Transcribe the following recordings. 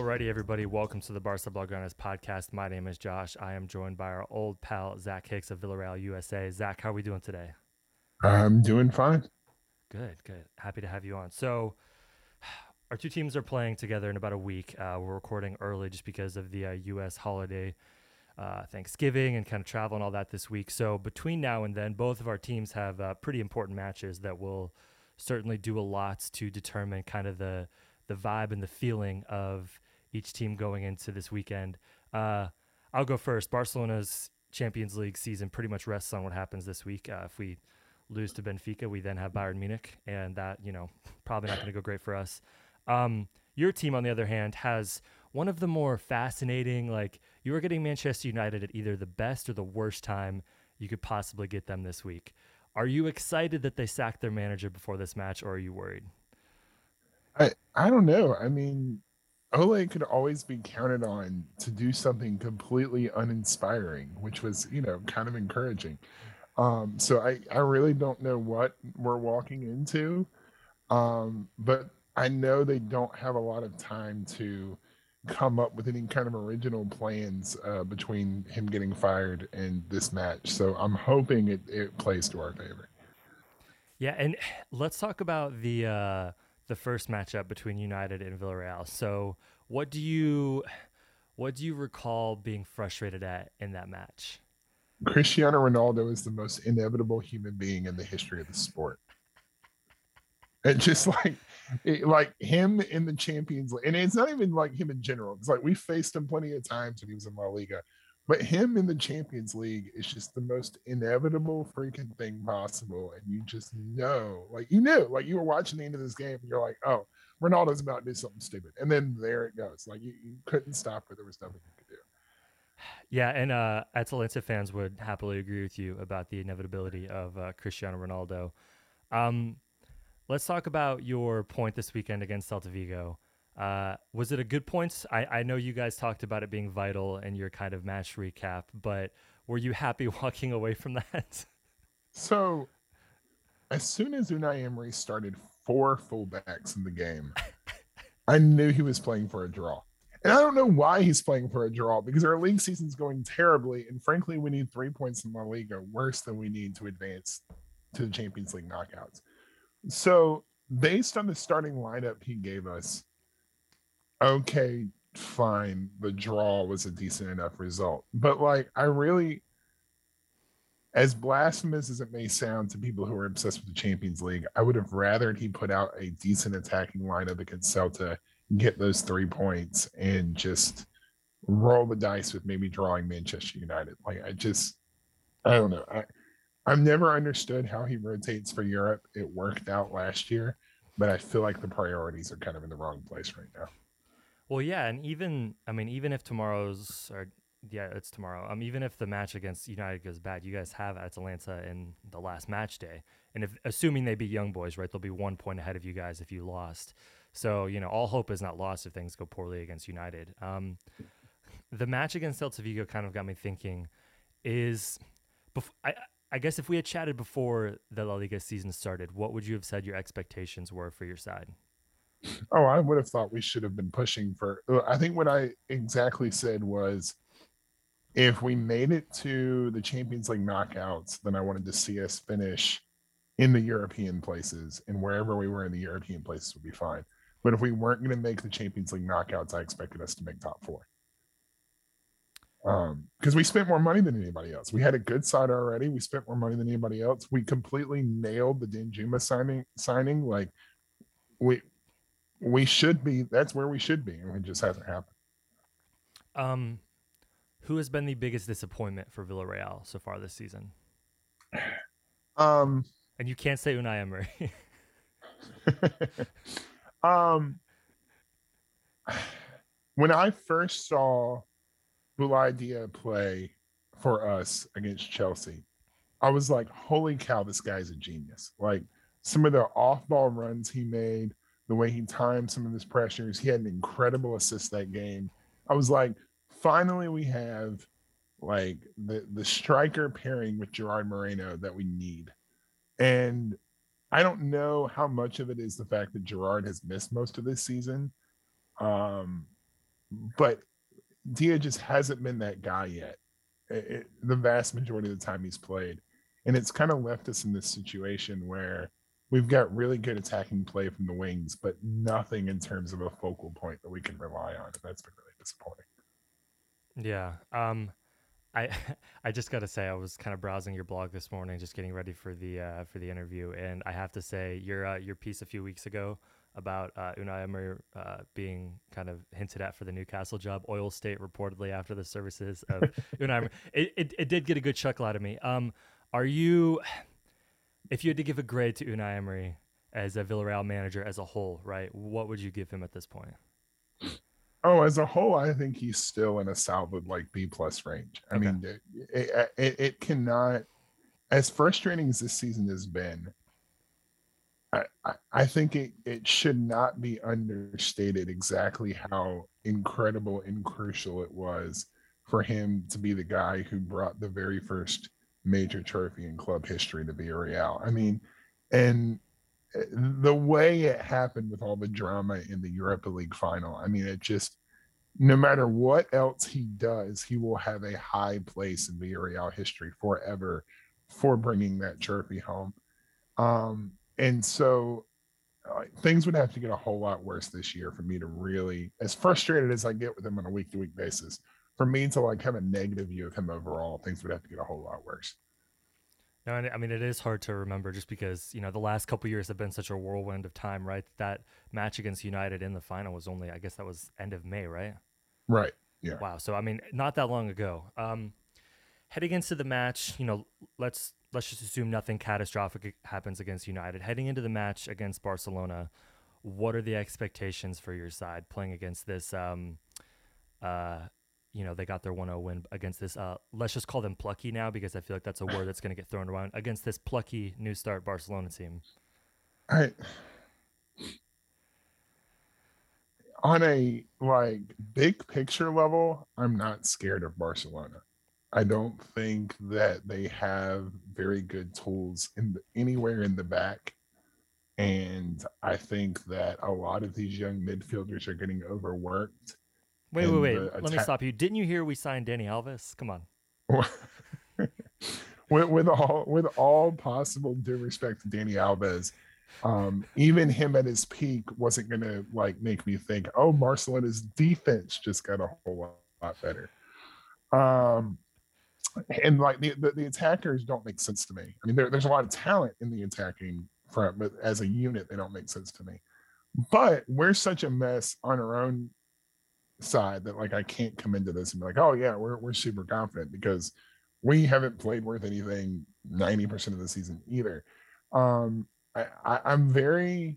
Alrighty, everybody, welcome to the Barca Blaugranes podcast. My name is Josh. I am joined by our old pal Zach Hicks of Villarreal USA. Zach, how are we doing today? I'm doing fine. Good, good. Happy to have you on. So, our two teams are playing together in about a week. Uh, we're recording early just because of the uh, U.S. holiday, uh, Thanksgiving, and kind of travel and all that this week. So, between now and then, both of our teams have uh, pretty important matches that will certainly do a lot to determine kind of the the vibe and the feeling of each team going into this weekend. Uh, I'll go first. Barcelona's Champions League season pretty much rests on what happens this week. Uh, if we lose to Benfica, we then have Bayern Munich, and that you know probably not going to go great for us. Um, your team, on the other hand, has one of the more fascinating. Like you are getting Manchester United at either the best or the worst time you could possibly get them this week. Are you excited that they sacked their manager before this match, or are you worried? I I don't know. I mean, Ole could always be counted on to do something completely uninspiring, which was, you know, kind of encouraging. Um, so I, I really don't know what we're walking into. Um, but I know they don't have a lot of time to come up with any kind of original plans uh, between him getting fired and this match. So I'm hoping it, it plays to our favor. Yeah, and let's talk about the uh, the first matchup between United and Villarreal. So, what do you what do you recall being frustrated at in that match? Cristiano Ronaldo is the most inevitable human being in the history of the sport. And just like it, like him in the Champions League, and it's not even like him in general. It's like we faced him plenty of times when he was in La Liga. But him in the Champions League is just the most inevitable freaking thing possible. And you just know, like you knew, like you were watching the end of this game, and you're like, oh, Ronaldo's about to do something stupid. And then there it goes. Like you, you couldn't stop it. There was nothing you could do. Yeah, and uh, Atalanta fans would happily agree with you about the inevitability of uh, Cristiano Ronaldo. Um, let's talk about your point this weekend against Celta Vigo. Uh, was it a good point? I, I know you guys talked about it being vital in your kind of match recap, but were you happy walking away from that? So, as soon as Unai Emery started four fullbacks in the game, I knew he was playing for a draw. And I don't know why he's playing for a draw because our league season's going terribly. And frankly, we need three points in La Liga, worse than we need to advance to the Champions League knockouts. So, based on the starting lineup he gave us, okay, fine, the draw was a decent enough result. But like, I really, as blasphemous as it may sound to people who are obsessed with the Champions League, I would have rathered he put out a decent attacking lineup against Celta, to get those three points, and just roll the dice with maybe drawing Manchester United. Like, I just, I don't know. I, I've never understood how he rotates for Europe. It worked out last year, but I feel like the priorities are kind of in the wrong place right now. Well, yeah, and even I mean, even if tomorrow's or yeah, it's tomorrow. Um, even if the match against United goes bad, you guys have Atalanta in the last match day, and if assuming they beat Young Boys, right, they'll be one point ahead of you guys if you lost. So you know, all hope is not lost if things go poorly against United. Um, the match against Celta Vigo kind of got me thinking: is bef- I I guess if we had chatted before the La Liga season started, what would you have said your expectations were for your side? Oh, I would have thought we should have been pushing for. Uh, I think what I exactly said was if we made it to the Champions League knockouts, then I wanted to see us finish in the European places and wherever we were in the European places would be fine. But if we weren't going to make the Champions League knockouts, I expected us to make top four. Um, because we spent more money than anybody else. We had a good side already. We spent more money than anybody else. We completely nailed the Danjuma signing signing. Like we we should be that's where we should be, and it just hasn't happened. Um who has been the biggest disappointment for Villarreal so far this season? Um, and you can't say Unai Emery. um, when I first saw Dia play for us against Chelsea, I was like, "Holy cow, this guy's a genius!" Like some of the off-ball runs he made, the way he timed some of his pressures, he had an incredible assist that game. I was like, finally we have like the the striker pairing with Gerard Moreno that we need. And I don't know how much of it is the fact that Gerard has missed most of this season. Um, but Dia just hasn't been that guy yet. It, it, the vast majority of the time he's played. And it's kind of left us in this situation where we've got really good attacking play from the wings, but nothing in terms of a focal point that we can rely on. And that's been really disappointing. Yeah. Um, I I just got to say I was kind of browsing your blog this morning, just getting ready for the uh, for the interview, and I have to say your uh, your piece a few weeks ago about uh, Unai Emery uh, being kind of hinted at for the Newcastle job. Oil State reportedly after the services of Unai Emery, it, it, it did get a good chuckle out of me. Um, are you, if you had to give a grade to Unai Emery as a Villarreal manager as a whole, right? What would you give him at this point? Oh, as a whole, I think he's still in a solid like B plus range. I okay. mean, it, it, it, cannot, as frustrating as this season has been. I, I, I think it, it should not be understated exactly how incredible and crucial it was for him to be the guy who brought the very first major trophy in club history to Villarreal. I mean, and the way it happened with all the drama in the Europa League final, I mean, it just no matter what else he does, he will have a high place in Villarreal history forever for bringing that trophy home. Um, and so uh, things would have to get a whole lot worse this year for me to really, as frustrated as I get with him on a week to week basis, for me to like have a negative view of him overall, things would have to get a whole lot worse. No, I mean it is hard to remember just because you know the last couple years have been such a whirlwind of time, right? That match against United in the final was only, I guess, that was end of May, right? Right. Yeah. Wow. So I mean, not that long ago. Um, heading into the match, you know, let's let's just assume nothing catastrophic happens against United. Heading into the match against Barcelona, what are the expectations for your side playing against this? Um, uh, you know, they got their 1-0 win against this. Uh, let's just call them plucky now because I feel like that's a word that's going to get thrown around against this plucky new start Barcelona team. I on a like big picture level, I'm not scared of Barcelona. I don't think that they have very good tools in the, anywhere in the back. And I think that a lot of these young midfielders are getting overworked Wait, wait, wait. Let me stop you. Didn't you hear we signed Dani Alves? Come on. with, with all with all possible due respect to Dani Alves, um, even him at his peak wasn't gonna like make me think, oh, Barcelona's defense just got a whole lot better. Um, and like the, the, the attackers don't make sense to me. I mean, there, there's a lot of talent in the attacking front, but as a unit, they don't make sense to me. But we're such a mess on our own side that like I can't come into this and be like, oh yeah, we're we're super confident because we haven't played worth anything 90% of the season either. Um I, I I'm very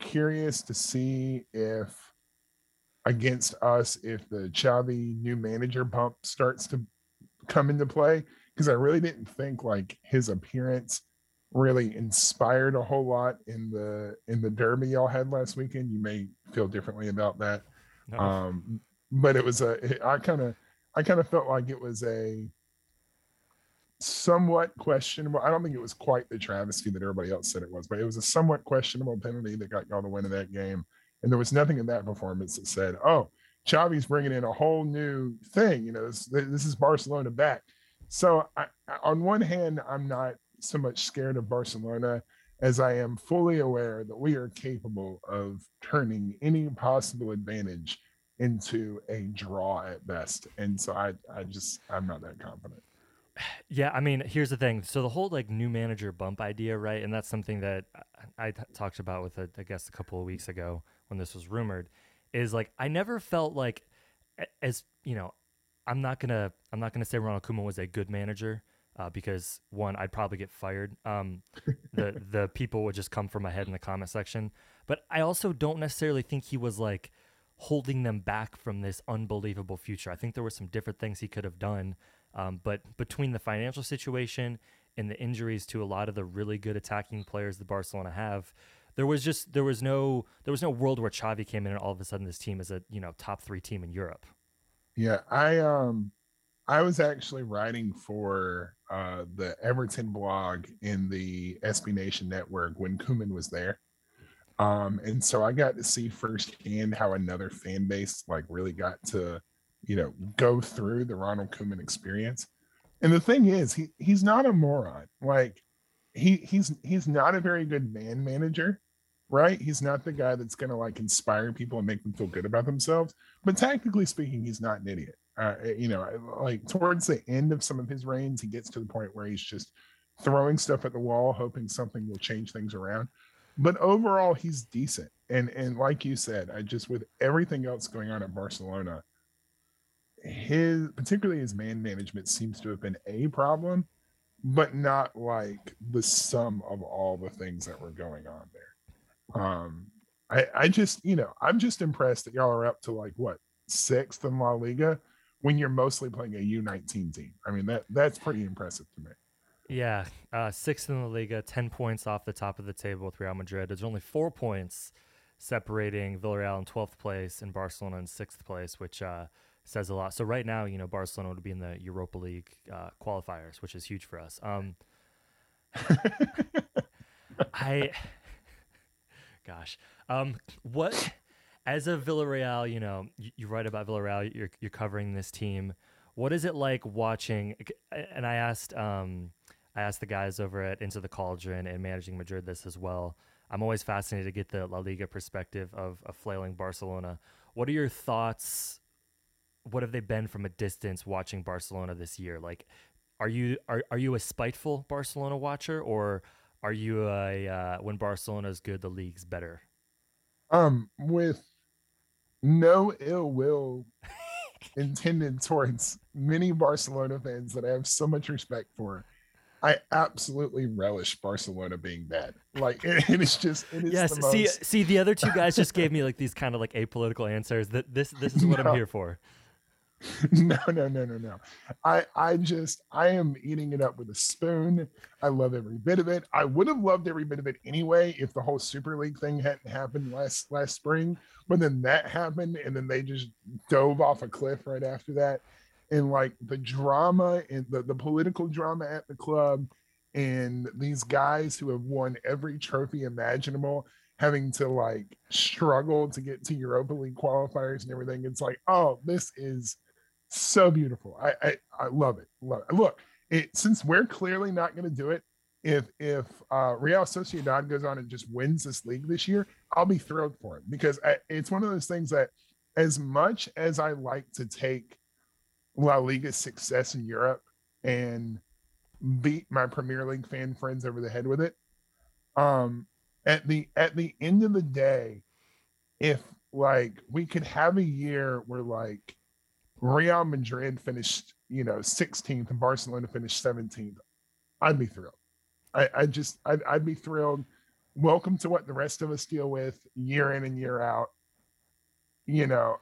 curious to see if against us if the Xavi new manager bump starts to come into play because I really didn't think like his appearance really inspired a whole lot in the in the derby y'all had last weekend. You may feel differently about that. No. Um, but it was a I kind of I kind of felt like it was a somewhat questionable. I don't think it was quite the travesty that everybody else said it was, but it was a somewhat questionable penalty that got y'all the win of that game. And there was nothing in that performance that said, "Oh, Xavi's bringing in a whole new thing." You know, this, this is Barcelona back. So, I, on one hand, I'm not so much scared of Barcelona as I am fully aware that we are capable of turning any possible advantage into a draw at best. And so I, I just, I'm not that confident. Yeah, I mean, here's the thing. So the whole like new manager bump idea, right? And that's something that I, talked about with a, I guess a couple of weeks ago when this was rumored, is like I never felt like as you know, I'm not gonna I'm not gonna say Ronald Koeman was a good manager uh, because one, I'd probably get fired. Um, the the people would just come from my head in the comment section. But I also don't necessarily think he was like holding them back from this unbelievable future. I think there were some different things he could have done. Um, but between the financial situation and the injuries to a lot of the really good attacking players that Barcelona have, there was just there was no there was no world where Xavi came in and all of a sudden this team is a you know top three team in Europe. Yeah, I um I was actually writing for uh, the Everton blog in the SB Nation network when Koeman was there. Um, and so I got to see firsthand how another fan base like really got to, you know, go through the Ronald Koeman experience. And the thing is, he he's not a moron. Like he he's he's not a very good man manager, right? He's not the guy that's gonna like inspire people and make them feel good about themselves. But technically speaking, he's not an idiot uh, eh, you know, like towards the end of some of his reigns, he gets to the point where he's just throwing stuff at the wall, hoping something will change things around. But overall, he's decent. And and like you said, I just with everything else going on at Barcelona, his particularly his man management seems to have been a problem, but not like the sum of all the things that were going on there. Um, I I just you know I'm just impressed that y'all are up to like what sixth in La Liga when you're mostly playing a U19 team. I mean, that that's pretty impressive to me. Yeah, uh, sixth in the Liga, 10 points off the top of the table with Real Madrid. There's only four points separating Villarreal in 12th place and Barcelona in sixth place, which uh, says a lot. So right now, you know, Barcelona would be in the Europa League uh, qualifiers, which is huge for us. Um, I, gosh, um, what as a Villarreal, you know, you, you, write about Villarreal. You're you're covering this team. What is it like watching? And I asked, um, I asked the guys over at Into the Calderon and Managing Madrid this as well. I'm always fascinated to get the La Liga perspective of, of flailing Barcelona. What are your thoughts? What have they been from a distance watching Barcelona this year? Like, are you are are you a spiteful Barcelona watcher, or are you a uh, when is good, the league's better? Um, with no ill will intended towards many Barcelona fans that I have so much respect for. I absolutely relish Barcelona being bad. Like it, it is just it is yes. see, most... see, the other two guys just gave me like these kind of like apolitical answers. That this this is what no. I'm here for. no, no, no, no, no. I I just I am eating it up with a spoon. I love every bit of it. I would have loved every bit of it anyway if the whole Super League thing hadn't happened last last spring. But then that happened, and then they just dove off a cliff right after that. And like the drama and the, the political drama at the club, and these guys who have won every trophy imaginable having to like struggle to get to Europa League qualifiers and everything. It's like, oh, this is so beautiful. I I, I love it. Love it. Look, it since we're clearly not going to do it. If if uh, Real Sociedad goes on and just wins this league this year, I'll be thrilled for it because I, it's one of those things that, as much as I like to take La Liga's success in Europe and beat my Premier League fan friends over the head with it, um, at the at the end of the day, if like we could have a year where like Real Madrid finished, you know, 16th and Barcelona finished 17th, I'd be thrilled. I, I just, I'd, I'd be thrilled welcome to what the rest of us deal with year in and year out. You know,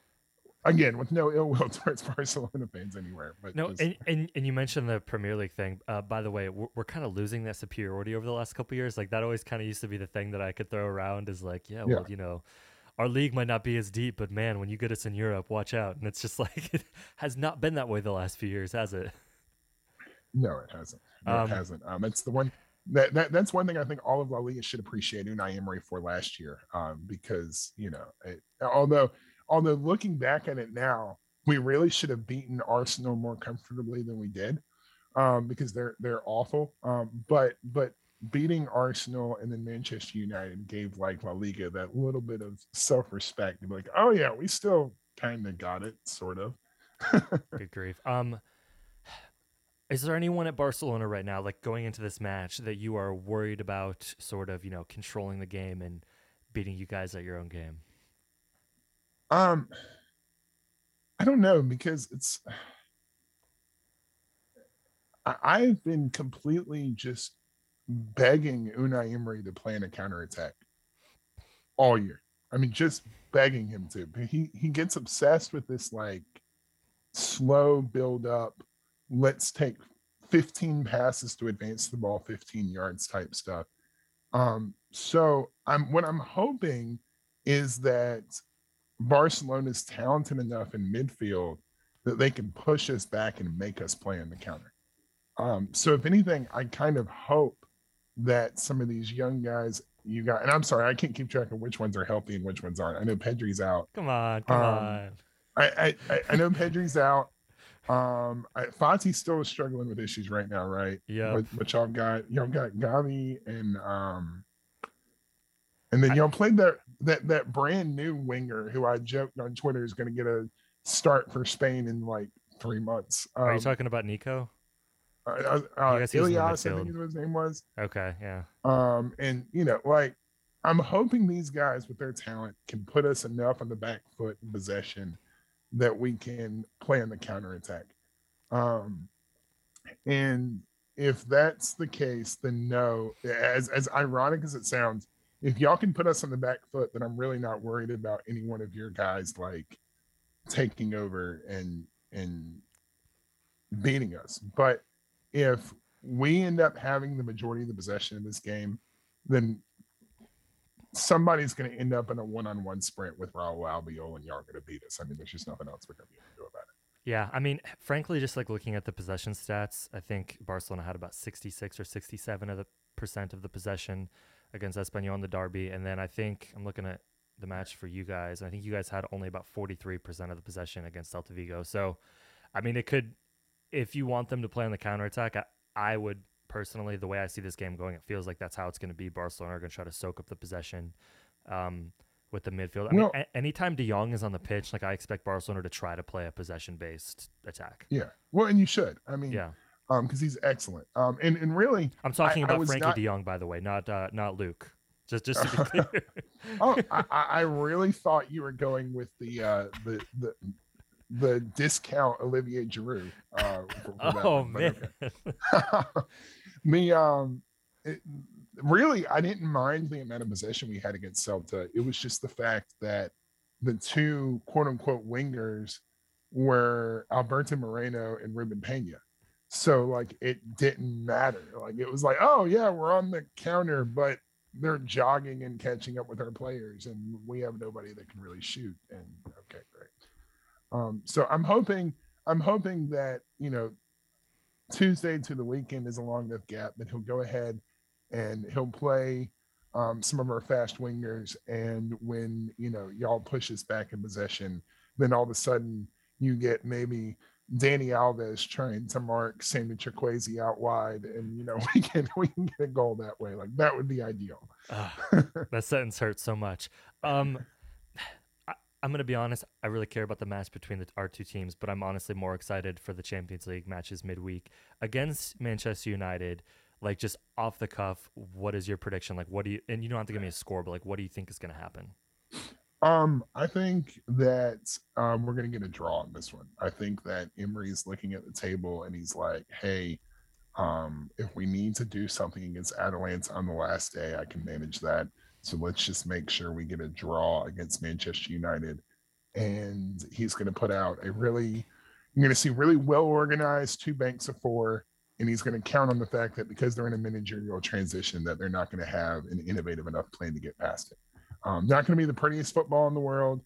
again with no ill will towards Barcelona fans anywhere. But no, just, and, and and you mentioned the Premier League thing. Uh, by the way, we're, we're kind of losing that superiority over the last couple years. Like that always kind of used to be the thing that I could throw around is like, yeah, well, Yeah. you know, our league might not be as deep, but man, when you get us in Europe, watch out. And it's just like it has not been that way the last few years, has it? no, it hasn't. No, Um, it hasn't. Um, it's the one that, that that's one thing I think all of La Liga should appreciate Unai Emery for last year. Um, because you know, it, although although looking back at it now, we really should have beaten Arsenal more comfortably than we did. Um, because they're they're awful. Um, but but beating Arsenal and then Manchester United gave like La Liga that little bit of self-respect to be like, oh yeah, we still kind of got it, sort of. Good grief. Um, is there anyone at Barcelona right now, like going into this match, that you are worried about, sort of, you know, controlling the game and beating you guys at your own game? Um, I don't know because it's. I've been completely just begging Unai Emery to plan a counterattack all year. I mean, just begging him to. He he gets obsessed with this like slow build up. Let's take 15 passes to advance the ball 15 yards type stuff. Um, so I'm what I'm hoping is that Barcelona is talented enough in midfield that they can push us back and make us play in the counter. Um, so if anything, I kind of hope that some of these young guys you got, and I'm sorry, I can't keep track of which ones are healthy and which ones aren't. I know Pedri's out. Come on, come Um, on. I I, I- I know Pedri's out. Um, I, Fati's still struggling with issues right now, right? Yeah. But, but y'all got y'all got Gavi and um, and then y'all played that that that brand new winger who I joked on Twitter is going to get a start for Spain in like three months. Um, Are you talking about Nico? Uh, uh, guys, he was in the Ilias, I think is what his name was. Okay, yeah. Um, and you know, like I'm hoping these guys with their talent can put us enough on the back foot in possession that we can play on the counterattack. Um, and if that's the case, then no, as as ironic as it sounds, if y'all can put us on the back foot, then I'm really not worried about any one of your guys like taking over and and beating us. But if we end up having the majority of the possession in this game, then somebody's going to end up in a one-on-one sprint with Raul Albiol, and y'all are going to beat us. I mean, there's just nothing else we're going to be able to do about it. Yeah, I mean, frankly, just like looking at the possession stats, I think Barcelona had about 66 or 67 of the percent of the possession against Espanyol in the derby, and then I think I'm looking at the match for you guys. I think you guys had only about 43% of the possession against Celta Vigo. So, I mean, it could, if you want them to play on the counterattack, I, I would personally, the way I see this game going, it feels like that's how it's going to be. Barcelona are going to try to soak up the possession. Um, with the midfield, I mean, a- anytime De Jong is on the pitch, like I expect Barcelona to try to play a possession-based attack. Yeah. Well, and you should. I mean, Yeah, um, because he's excellent. Um, and and really, I'm talking I about was Frenkie not- De Jong, by the way, not uh, not Luuk. Just just to be clear. oh, I, I I really thought you were going with the uh the the the discount Olivier Giroud. Uh, for- for oh one, man, okay. the um it, really i didn't mind the amount of possession we had against celta it was just the fact that the two quote unquote wingers were alberto moreno and ruben pena so like it didn't matter like it was like oh yeah we're on the counter but they're jogging and catching up with our players and we have nobody that can really shoot and um so i'm hoping i'm hoping that you know Tuesday to the weekend is a long enough gap that he'll go ahead and he'll play um, some of our fast wingers. And when you know y'all push us back in possession, then all of a sudden you get maybe Dani Alves trying to mark Sammy Chukwueze out wide, and you know we can we can get a goal that way. Like that would be ideal. Ugh, that sentence hurts so much. Um, I'm gonna be honest. I really care about the match between the, our two teams, but I'm honestly more excited for the Champions League matches midweek against Manchester United. Like just off the cuff, what is your prediction? Like, what do you? And you don't have to give me a score, but like, what do you think is gonna happen? Um, I think that um, we're going to get a draw on this one. I think that Emery's looking at the table and he's like, "Hey, Um, if we need to do something against Atalanta on the last day, I can manage that. So let's just make sure we get a draw against Manchester United. And he's going to put out a really, you're going to see really well organized two banks of four. And he's going to count on the fact that because they're in a managerial transition, that they're not going to have an innovative enough plan to get past it. Um, not going to be the prettiest football in the world,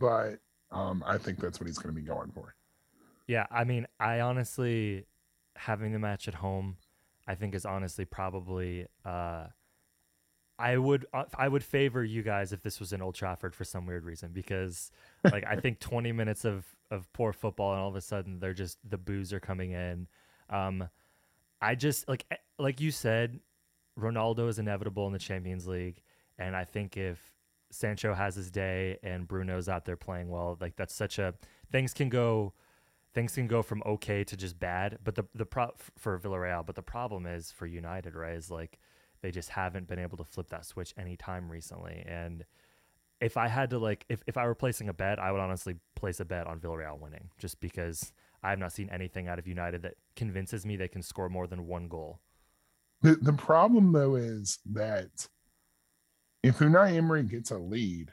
but um, I think that's what he's going to be going for. Yeah, I mean, I honestly having the match at home, I think is honestly probably. Uh, I would uh, I would favor you guys if this was in Old Trafford for some weird reason because like I think 20 minutes of of poor football and all of a sudden they're just the boos are coming in. Um, I just like eh, like you said, Ronaldo is inevitable in the Champions League, and I think if Sancho has his day and Bruno's out there playing well, like that's such a things can go things can go from okay to just bad. But the the pro for Villarreal, but the problem is for United, right? Is like they just haven't been able to flip that switch anytime recently. And if I had to like if, if I were placing a bet, I would honestly place a bet on Villarreal winning just because I have not seen anything out of United that convinces me they can score more than one goal. The the problem though is that if Unai Emery gets a lead,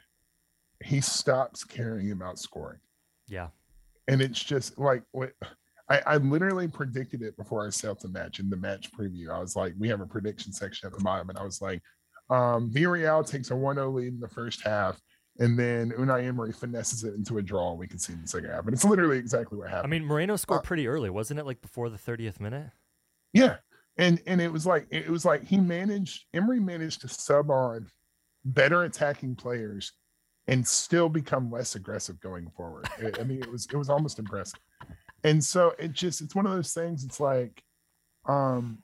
he stops caring about scoring. Yeah. And it's just like what I, I literally predicted it before I set up the match in the match preview. I was like, we have a prediction section at the bottom, and I was like, um, Villarreal takes a 1 0 lead in the first half, and then Unai Emery finesses it into a draw, and we can see in the second half. And it's literally exactly what happened. I mean, Moreno scored uh, pretty early, wasn't it? Like before the 30th minute? Yeah. And and it was like it was like he managed Emery managed to sub on better attacking players and still become less aggressive going forward. I mean, it was it was almost impressive and so it just it's one of those things it's like um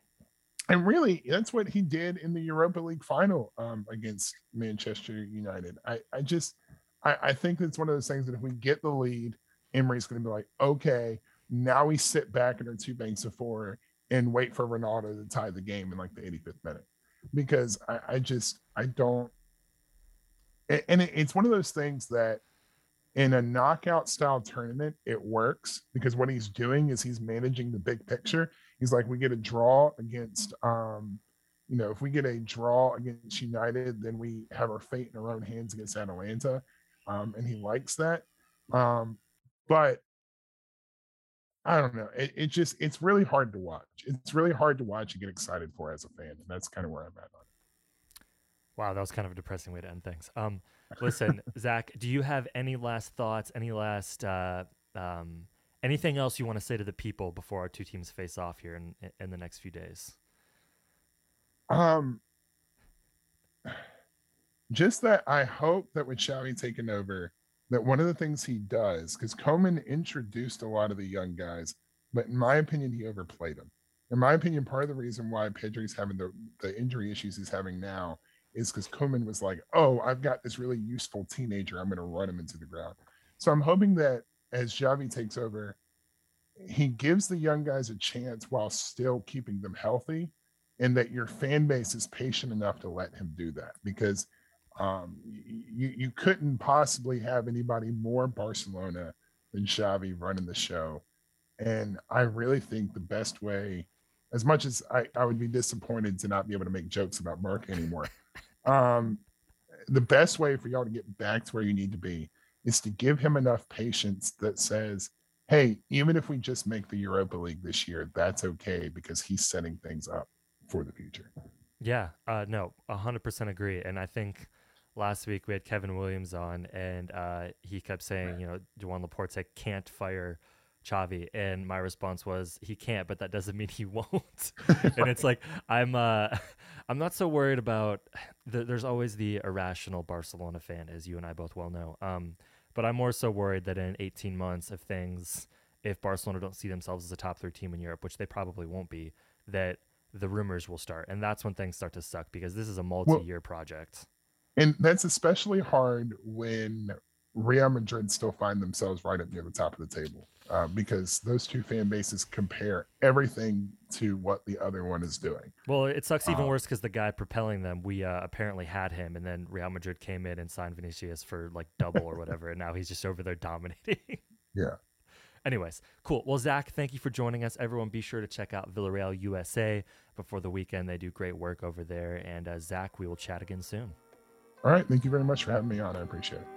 and really that's what he did in the europa league final um against manchester united. I i just i i think it's one of those things that if we get the lead emery's going to be like okay now we sit back in our two banks of four and wait for ronaldo to tie the game in like the 85th minute. Because i i just i don't and it's one of those things that in a knockout style tournament, it works because what he's doing is he's managing the big picture. He's like, we get a draw against, um, you know, if we get a draw against United, then we have our fate in our own hands against Atalanta. Um, and he likes that. Um, but I don't know. It, it just, it's really hard to watch. It's really hard to watch and get excited for as a fan. And that's kind of where I'm at on it. Wow, that was kind of a depressing way to end things. Um, Listen, Zach, do you have any last thoughts? Any last uh, um, anything else you want to say to the people before our two teams face off here in in the next few days? Um, just that I hope that with Xavi taking over, that one of the things he does, because Koeman introduced a lot of the young guys, but in my opinion, he overplayed them. In my opinion, part of the reason why Pedri's having the, the injury issues he's having now is because Koeman was like, "Oh, I've got this really useful teenager. I'm going to run him into the ground." So I'm hoping that as Xavi takes over, he gives the young guys a chance while still keeping them healthy, and that your fan base is patient enough to let him do that because um, you you couldn't possibly have anybody more Barcelona than Xavi running the show, and I really think the best way. As much as I, I would be disappointed to not be able to make jokes about Mark anymore, um, the best way for y'all to get back to where you need to be is to give him enough patience that says, hey, even if we just make the Europa League this year, that's okay because he's setting things up for the future. Yeah, uh, no, 100% agree. And I think last week we had Kevin Williams on, and uh, he kept saying, you know, Joan Laporta can't fire Xavi, and my response was he can't, but that doesn't mean he won't. and it's like I'm uh I'm not so worried about. The, there's always the irrational Barcelona fan, as you and I both well know. Um, but I'm more so worried that in 18 months, if things, if Barcelona don't see themselves as a top three team in Europe, which they probably won't be, that the rumors will start, and that's when things start to suck because this is a multi-year well, project. And that's especially hard when Real Madrid still find themselves right up near the top of the table uh, because those two fan bases compare everything to what the other one is doing. Well, it sucks even um, worse because the guy propelling them, we uh, apparently had him, and then Real Madrid came in and signed Vinicius for like double or whatever, and now he's just over there dominating. Yeah. Anyways, cool. Well, Zach, thank you for joining us. Everyone, be sure to check out Villarreal USA before the weekend. They do great work over there. And uh, Zach, we will chat again soon. All right. Thank you very much for having me on. I appreciate it.